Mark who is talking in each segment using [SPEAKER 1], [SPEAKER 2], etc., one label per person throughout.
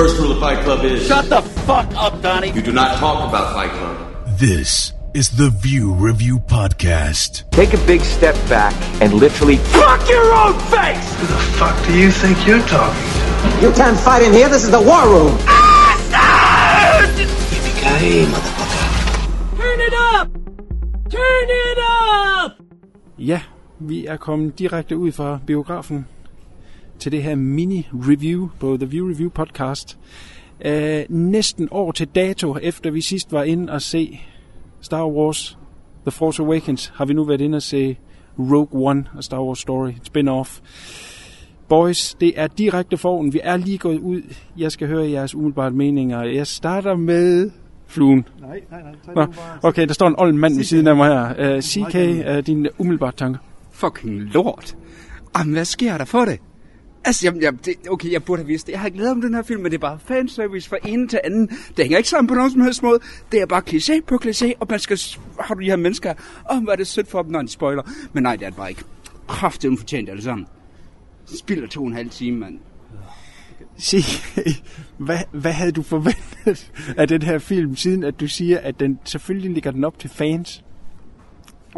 [SPEAKER 1] First rule of Fight Club is
[SPEAKER 2] Shut the fuck up, Donnie.
[SPEAKER 1] you do not talk about Fight Club.
[SPEAKER 3] This is the View Review Podcast.
[SPEAKER 4] Take a big step back and literally fuck your own face!
[SPEAKER 5] Who the fuck do you think you're talking to?
[SPEAKER 6] You can't fight in here. This is the war room.
[SPEAKER 5] Yippee-ki-yay, motherfucker. Turn it up! Turn it up!
[SPEAKER 7] Ja, vi er kommet direkte ud fra biografen til det her mini-review på The View Review podcast. Uh, næsten år til dato, efter vi sidst var inde og se Star Wars The Force Awakens, har vi nu været inde og se Rogue One og Star Wars Story, et spin-off. Boys, det er direkte foran. Vi er lige gået ud. Jeg skal høre jeres umiddelbare meninger. Jeg starter med fluen.
[SPEAKER 8] Nej, nej, nej.
[SPEAKER 7] Nå, okay, der står en old mand ved siden af mig her. Uh, CK, uh, din umiddelbare tanker.
[SPEAKER 9] Fucking lort. Jamen, hvad sker der for det? Altså, jamen, jamen, det, okay, jeg burde have vidst det. Jeg har glædet om den her film, men det er bare fanservice fra ene til anden. Det hænger ikke sammen på nogen som helst måde. Det er bare kliché på kliché, og man skal... Har du de her mennesker? Åh, oh, hvor er det sødt for dem, når de spoiler. Men nej, det er det bare ikke. Kraft, det fortjent alle sammen. Spiller to og en halv time, mand.
[SPEAKER 7] Se, hvad, hvad havde du forventet af den her film, siden at du siger, at den selvfølgelig ligger den op til fans?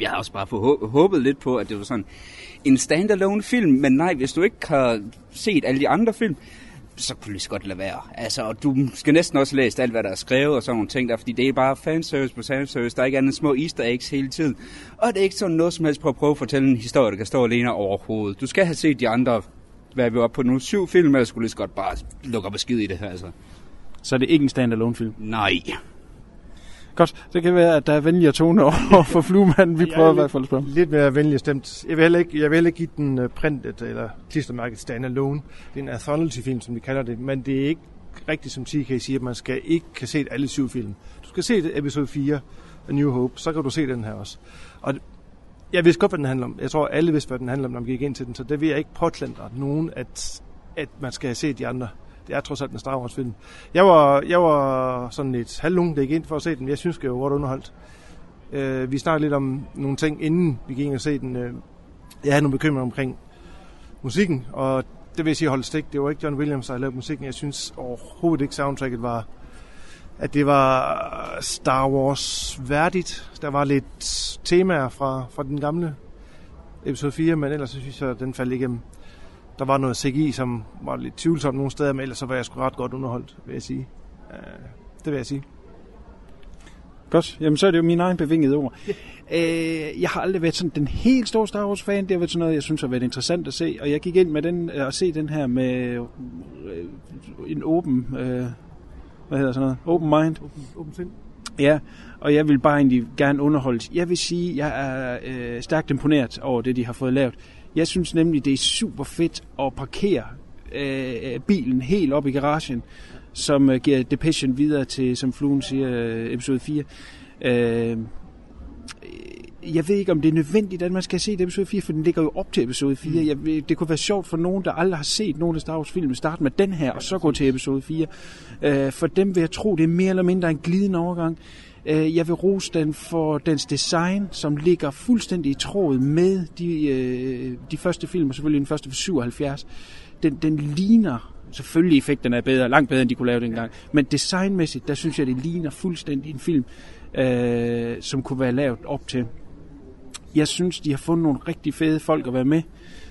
[SPEAKER 9] Jeg har også bare forhå- håbet lidt på, at det var sådan en standalone film, men nej, hvis du ikke har set alle de andre film, så kunne du lige så godt lade være. Altså, og du skal næsten også læse alt, hvad der er skrevet og sådan nogle ting der, fordi det er bare fanservice på fanservice. Der er ikke andet små easter eggs hele tiden. Og det er ikke sådan noget som helst på at prøve at fortælle en historie, der kan stå alene overhovedet. Du skal have set de andre, hvad er vi oppe på nu, syv film, eller skulle lige så godt bare lukke op og skide i det her, altså.
[SPEAKER 7] Så er det ikke en standalone film.
[SPEAKER 9] Nej.
[SPEAKER 7] Godt, det kan være, at der er venligere tone over for fluemanden. Vi prøver
[SPEAKER 8] er
[SPEAKER 7] i hvert fald at spørge.
[SPEAKER 8] Lidt mere venlig stemt. Jeg vil heller ikke, jeg vil heller ikke give den uh, printet, eller klistermærket standalone. Det er en anthology-film, som de kalder det, men det er ikke rigtigt, som TK siger, at man skal ikke kan se alle syv film. Du skal se episode 4 af New Hope, så kan du se den her også. Og jeg vidste godt, hvad den handler om. Jeg tror, alle vidste, hvad den handler om, når man gik ind til den, så det vil jeg ikke påklandre nogen, at, at man skal have set de andre. Det er trods alt en Star Wars film. Jeg var, jeg var sådan lidt halvlung, der gik ind for at se den. Jeg synes, det var godt underholdt. Øh, vi snakkede lidt om nogle ting, inden vi gik ind og se den. Øh, jeg havde nogle bekymringer omkring musikken, og det vil jeg sige holdt stik. Det var ikke John Williams, der lavede musikken. Jeg synes overhovedet ikke, soundtracket var at det var Star Wars værdigt. Der var lidt temaer fra, fra den gamle episode 4, men ellers så synes jeg, at den faldt igennem. Der var noget CGI, som var lidt tvivlsomt nogle steder, men ellers så var jeg sgu ret godt underholdt, vil jeg sige. Uh, det vil jeg sige.
[SPEAKER 7] Godt, jamen så er det jo min egen bevingede ord. Øh, jeg har aldrig været sådan den helt store Star Wars fan. Det har været sådan noget, jeg synes har været interessant at se. Og jeg gik ind med den øh, og se den her med øh, en åben, øh, hvad hedder sådan noget, open mind.
[SPEAKER 8] Åben sind.
[SPEAKER 7] Ja, og jeg vil bare egentlig gerne underholde. Jeg vil sige, jeg er øh, stærkt imponeret over det, de har fået lavet. Jeg synes nemlig, det er super fedt at parkere øh, bilen helt op i garagen, som øh, giver Depression videre til, som fluen siger, øh, episode 4. Øh, jeg ved ikke, om det er nødvendigt, at man skal se det episode 4, for den ligger jo op til episode 4.
[SPEAKER 8] Mm.
[SPEAKER 7] Jeg, det kunne være sjovt for nogen, der aldrig har set nogen af Star Wars film, starte med den her, og så gå til episode 4. Øh, for dem vil jeg tro, det er mere eller mindre en glidende overgang. Øh, jeg vil rose den for dens design, som ligger fuldstændig i tråd med de, øh, de første film, og selvfølgelig den første fra 77. Den, den ligner Selvfølgelig effekterne er bedre, langt bedre, end de kunne lave dengang. Men designmæssigt, der synes jeg, det ligner fuldstændig en film, øh, som kunne være lavet op til jeg synes, de har fundet nogle rigtig fede folk at være med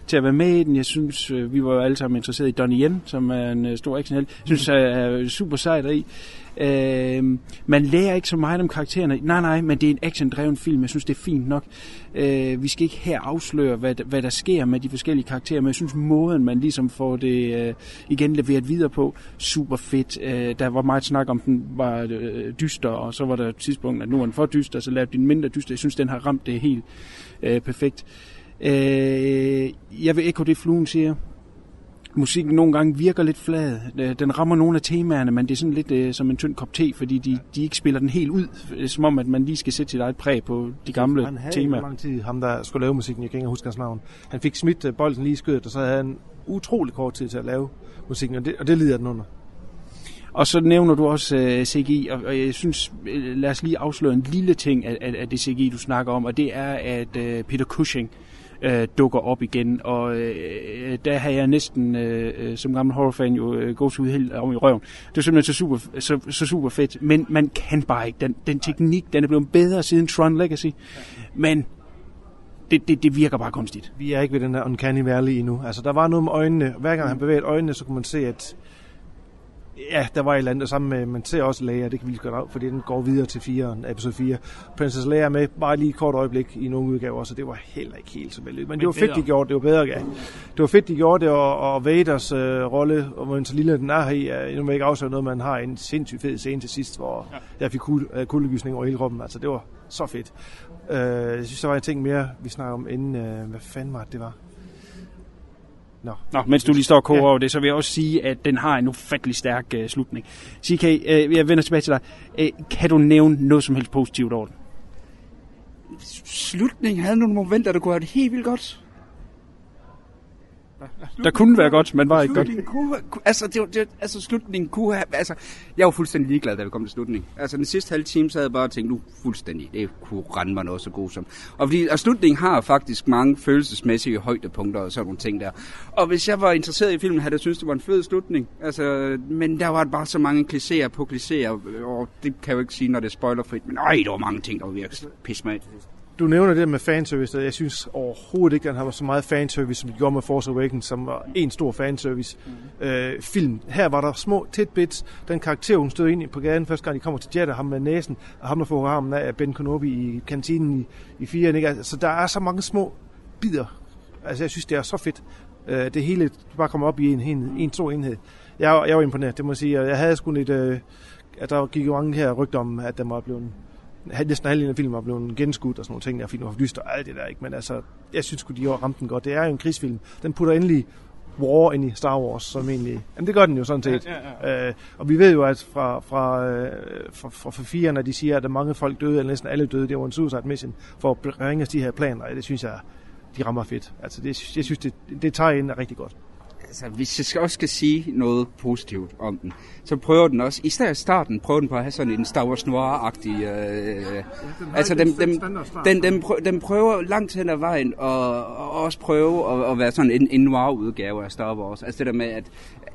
[SPEAKER 7] til at være med i den. Jeg synes, øh, vi var jo alle sammen interesseret i Donnie Yen, som er en øh, stor actionhelt. Jeg synes, jeg er super sejt i. Øh, man lærer ikke så meget om karaktererne. Nej, nej, men det er en actiondreven film. Jeg synes, det er fint nok. Øh, vi skal ikke her afsløre, hvad, hvad der sker med de forskellige karakterer, men jeg synes, måden, man ligesom får det øh, igen leveret videre på, super fedt. Øh, der var meget snak om, den var øh, dyster, og så var der et tidspunkt, at nu er den for dyster, så lavede den mindre dyster. Jeg synes, den har ramt det helt øh, perfekt. Øh, jeg vil ekko det, fluen siger. Musikken nogle gange virker lidt flad. Øh, Den rammer nogle af temaerne, men det er sådan lidt øh, som en tynd kop te, fordi de, de ikke spiller den helt ud. Er Som om, at man lige skal sætte sit eget præg på de gamle
[SPEAKER 8] Han havde
[SPEAKER 7] temaer.
[SPEAKER 8] lang tid, ham der skulle lave musikken, jeg kan ikke huske hans navn. Han fik smidt øh, bolden lige i skødet, og så havde han utrolig kort tid til at lave musikken, og det, og det lider den under.
[SPEAKER 7] Og så nævner du også uh, CGI, og, og jeg synes, øh, lad os lige afsløre en lille ting af, af, af det CGI, du snakker om, og det er, at uh, Peter Cushing øh, Øh, dukker op igen. Og øh, der har jeg næsten, øh, øh som gammel horrorfan, jo øh, gået ud helt om i røven. Det er simpelthen så super, så, så super fedt. Men man kan bare ikke. Den, den teknik, den er blevet bedre siden Tron Legacy. Men det, det, det virker bare kunstigt.
[SPEAKER 8] Vi er ikke ved den her Uncanny Valley endnu. Altså, der var noget med øjnene. Hver gang han bevægede øjnene, så kunne man se, at ja, der var et eller andet sammen med, man ser også Leia, det kan vi lige godt af, fordi den går videre til 4, episode 4. Princess Leia med bare lige et kort øjeblik i nogle udgaver, så det var heller ikke helt så vældig. Men det var fedt, de gjorde det, var bedre, ja. Det var fedt, de gjorde det, og, og Vaders øh, rolle, og hvor så lille den er her i, er, nu vil jeg ikke afsløre noget, man har en sindssygt fed scene til sidst, hvor ja. jeg fik kul, øh, kuldegysning over hele kroppen, altså det var så fedt. Øh, jeg synes, der var en ting mere, vi snakker om inden, øh, hvad fanden var det, det var?
[SPEAKER 7] Nå. Nå, mens du lige står og koger ja. over det, så vil jeg også sige, at den har en ufattelig stærk uh, slutning. CK, uh, jeg vender tilbage til dig. Uh, kan du nævne noget som helst positivt over den?
[SPEAKER 9] Slutningen havde nogle momenter, der kunne have det helt vildt godt.
[SPEAKER 7] Der kunne være godt, men var ikke godt.
[SPEAKER 9] Kunne, altså, det, det, altså, slutningen kunne have... Altså, jeg var fuldstændig ligeglad, da vi kom til slutningen. Altså, den sidste halve time, havde jeg bare tænkt, nu fuldstændig, det kunne rende mig noget så god som. Og, fordi, og slutningen har faktisk mange følelsesmæssige højdepunkter og sådan nogle ting der. Og hvis jeg var interesseret i filmen, havde jeg synes det var en fed slutning. Altså, men der var bare så mange klichéer på klichéer, og det kan jeg jo ikke sige, når det er spoilerfrit, men ej, der var mange ting, der var virkelig pisse mig
[SPEAKER 8] du nævner det med fanservice, og jeg synes overhovedet ikke, at han var så meget fanservice, som de gjorde med Force Awakens, som var en stor fanservice mm. øh, film. Her var der små tidbits. Den karakter, hun stod ind på gaden første gang, de kommer til Jeddah, ham med næsen, og ham, der får armen af Ben Kenobi i kantinen i, i 4. Ikke? Altså, der er så mange små bidder. Altså, jeg synes, det er så fedt. Øh, det hele bare kommer op i en, en, en stor enhed. Jeg, jeg var imponeret, det må jeg sige. Jeg havde sgu lidt... Øh, at der gik jo mange her rygter om, at den var blevet næsten halvdelen af filmen var blevet genskudt og sådan nogle ting, der filmen var lyst og alt det der, ikke? Men altså, jeg synes sgu, de har ramt den godt. Det er jo en krigsfilm. Den putter endelig war ind i Star Wars, som egentlig... Jamen, det gør den jo sådan set. Ja, ja, ja. Øh, og vi ved jo, at fra, fra, øh, fra, fra, fra firerne, de siger, at mange folk døde, eller næsten alle døde. Det var en suicide mission for at bringe de her planer. Det synes jeg, de rammer fedt. Altså, det, jeg synes, det, det tager ind rigtig godt
[SPEAKER 9] altså, hvis jeg også skal sige noget positivt om den, så prøver den også, i stedet starten, prøver den på at have sådan en Star Wars Noir-agtig... Øh, ja, den altså, den, den, den, den, prøver, den prøver langt hen ad vejen, og, og også prøve at, at være sådan en, en noir-udgave af Star Wars. Altså det der med, at,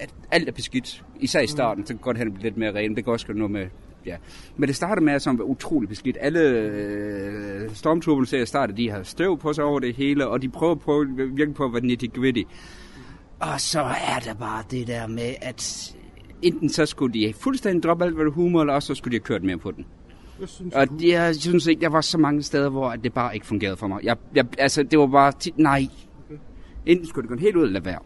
[SPEAKER 9] at alt er beskidt, især i starten, så kan godt have lidt mere rent. Det kan også gøre noget med ja. Men det starter med at være utrolig beskidt. Alle øh, i starten, de har støv på sig over det hele, og de prøver, prøver virkelig på at være nitty-gritty. Og så er der bare det der med, at enten så skulle de fuldstændig droppe alt, hvad det humor, eller også så skulle de have kørt mere på den. Jeg synes, og det, jeg synes ikke, der var så mange steder, hvor det bare ikke fungerede for mig. Jeg, jeg, altså, det var bare, tit, nej. Okay. Enten skulle det gå helt ud eller være.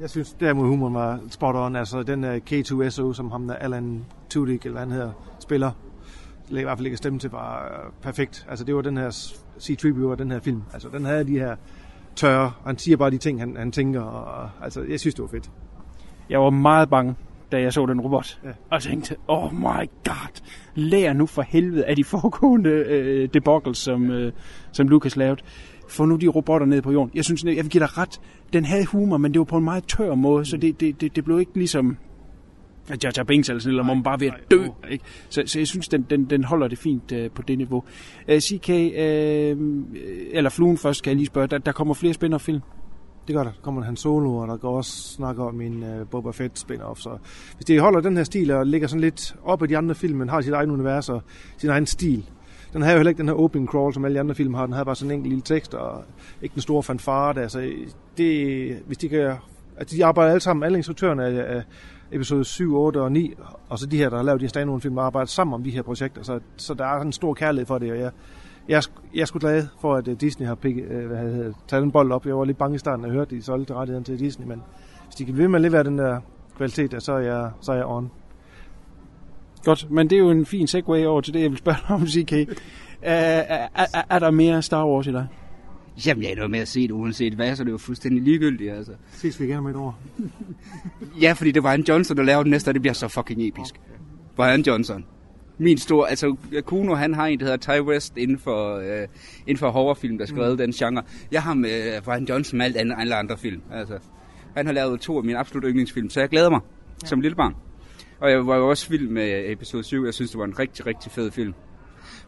[SPEAKER 8] Jeg synes derimod humoren var spot on. Altså den uh, K2SO, som ham der Alan Tudyk, eller han hedder, spiller, i hvert fald ikke stemme til, var uh, perfekt. Altså det var den her C-3PO den her film. Altså den havde de her tørre. Han siger bare de ting, han, han tænker. Og, altså, jeg synes, det var fedt.
[SPEAKER 7] Jeg var meget bange, da jeg så den robot. Ja. Og tænkte, oh my god, lær nu for helvede af de foregående øh, debuggles, som, øh, som Lucas lavede. Få nu de robotter ned på jorden. Jeg synes, jeg vil give dig ret. Den havde humor, men det var på en meget tør måde, så det, det, det, det blev ikke ligesom Jar Jar Binks eller sådan eller man bare ved at dø. Ikke? Så, så jeg synes, den, den, den holder det fint uh, på det niveau. Øh, CK, øh, eller Fluen først, kan jeg lige spørge, der, der kommer flere spin film
[SPEAKER 8] det gør der. Der kommer Han Solo, og der går også snakker om en uh, Boba Fett spin-off. Så hvis de holder den her stil og ligger sådan lidt op af de andre film, men har sit eget univers og sin egen stil, den har jo heller ikke den her opening crawl, som alle de andre film har. Den har bare sådan en enkelt lille tekst, og ikke den store fanfare der. Så det, hvis de kan... Altså, de arbejder alle sammen, alle instruktørerne af, af episode 7, 8 og 9, og så de her, der har lavet de standalone film, arbejder sammen om de her projekter. Så, så der er en stor kærlighed for det, og jeg, jeg, jeg er sgu glad for, at øh, Disney har pik, øh, hvad hedder, taget den bold op. Jeg var lidt bange i starten, at jeg hørte, at de solgte rettigheden til Disney, men hvis de kan blive med at levere den der kvalitet, så er jeg, så er jeg on.
[SPEAKER 7] Godt, men det er jo en fin segue over til det, jeg vil spørge om, CK. Øh, er, er, er, er der mere Star Wars i dig?
[SPEAKER 9] Jamen, jeg er noget med at se det uanset hvad, så det er jo fuldstændig ligegyldigt, altså.
[SPEAKER 8] Ses vi igen om et år.
[SPEAKER 9] ja, fordi det var en Johnson, der lavede den næste, og det bliver så fucking episk. Brian Johnson. Min store, altså Kuno, han har en, der hedder Ty West inden for, øh, inden for horrorfilm, der skrev mm. den genre. Jeg har med Brian Johnson med alt andet, alle andre film. Altså, han har lavet to af mine absolut yndlingsfilm, så jeg glæder mig ja. som lille barn. Og jeg var jo også vild med episode 7. Jeg synes, det var en rigtig, rigtig fed film.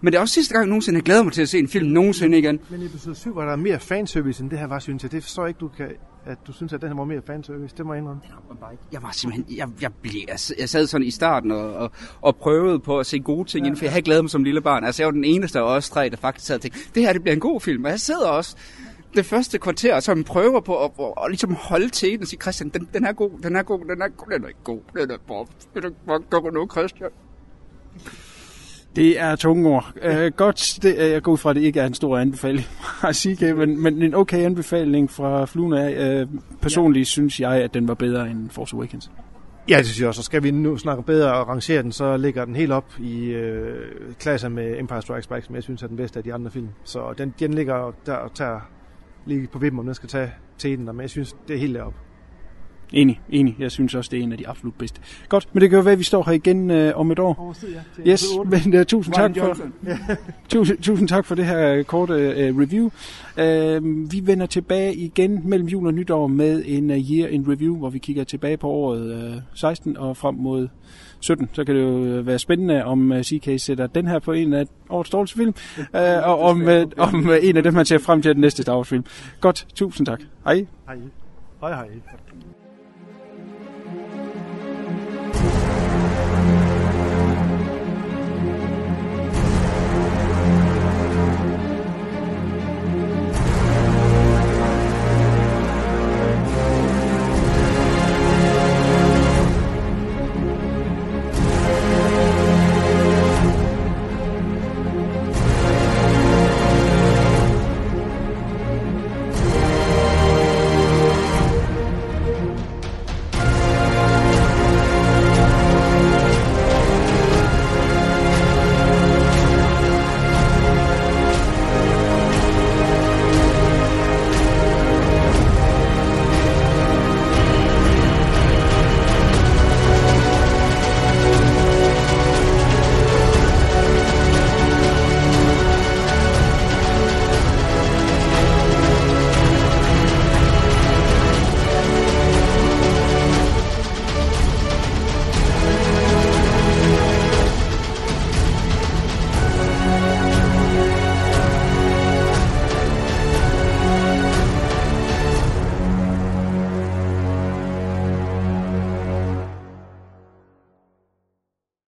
[SPEAKER 9] Men det er også sidste gang nogensinde, jeg glæder mig til at se en film nogensinde igen.
[SPEAKER 8] Men i episode 7 var der mere fanservice, end det her var, synes jeg. Det forstår jeg ikke, du kan, at du synes, at den her var mere fanservice. Det må jeg indrømme.
[SPEAKER 9] Jeg var simpelthen, jeg, jeg, blev, jeg, jeg sad sådan i starten og, og, og prøvede på at se gode ting ja, ind, for jeg havde glædet mig som lille barn. Altså jeg var den eneste af os tre, der faktisk sad og tænkte, det her det bliver en god film. Og jeg sidder også det første kvarter, som prøver på at, at, at, ligesom holde til den og sige, Christian, den, den er god, den er god, den er god, den er ikke god, den er bare, den er bare, gør nu, Christian.
[SPEAKER 7] Det er tunge ord. Uh, godt, det, uh, jeg går ud fra, at det ikke er en stor anbefaling fra CK, men, men en okay anbefaling fra Fluen af. Uh, personligt ja. synes jeg, at den var bedre end Force Awakens.
[SPEAKER 8] Ja, det synes jeg også. Og skal vi nu snakke bedre og rangere den, så ligger den helt op i øh, klasser med Empire Strikes Back, som jeg synes er den bedste af de andre film. Så den, den ligger der og tager lige på vippen, om den skal tage til den, men jeg synes, det er helt deroppe.
[SPEAKER 7] Enig, enig. Jeg synes også, det er en af de absolut bedste. Godt, men det kan jo være, at vi står her igen øh, om et år.
[SPEAKER 8] Overstid, ja,
[SPEAKER 7] yes, men uh, tusind tak for tusind, tusind tak for det her korte uh, review. Uh, vi vender tilbage igen mellem jul og nytår med en uh, year in review, hvor vi kigger tilbage på året uh, 16 og frem mod 17. Så kan det jo være spændende, om uh, CK sætter den her på en af årets dårligste film, uh, og om, uh, om uh, en af dem, man ser frem til den næste Star Wars film. Godt, tusind tak. Hej.
[SPEAKER 8] Hej. Hej hej.